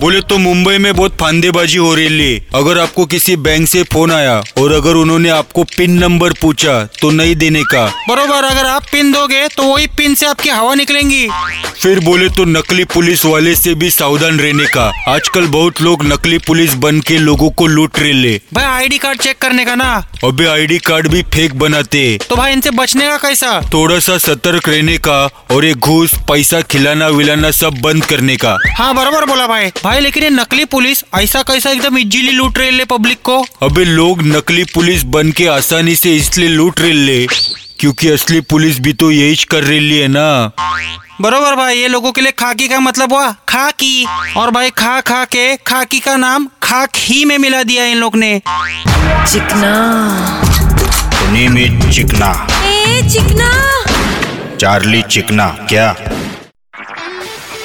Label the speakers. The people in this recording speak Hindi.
Speaker 1: बोले तो मुंबई में बहुत फांदेबाजी हो रही है। अगर आपको किसी बैंक से फ़ोन आया और अगर उन्होंने आपको पिन नंबर पूछा तो नहीं देने का।
Speaker 2: बरोबर अगर आप पिन दोगे तो वही पिन से आपकी हवा निकलेंगी।
Speaker 1: फिर बोले तो नकली पुलिस वाले से भी सावधान रहने का। आजकल बहुत लोग नकली पुलिस बन के लोगों को लूट रहे ले
Speaker 2: भाई आईडी कार्ड चेक करने का ना?
Speaker 1: अबे आईडी कार्ड भी फेक बनाते
Speaker 2: तो भाई इनसे बचने का कैसा?
Speaker 1: थोड़ा सा सतर्क रहने का और ये घूस पैसा खिलाना विलाना सब बंद करने का।
Speaker 2: हाँ बरोबर बोला भाई। भाई लेकिन ये नकली पुलिस ऐसा कैसा एकदम इजीली लूट रहे ले पब्लिक को?
Speaker 1: अबे लोग नकली पुलिस बन के आसानी से इसलिए लूट रहे ले क्योंकि असली पुलिस भी तो यही कर रही है ना।
Speaker 2: बरोबर भाई ये लोगों के लिए खाकी का मतलब हुआ खाकी। और भाई खा खा के खाकी का नाम खाक ही में मिला दिया इन लोग ने।
Speaker 3: चिकना।
Speaker 4: इज़ चिकना।
Speaker 3: ए चिकना।
Speaker 4: चार्ली चिकना क्या?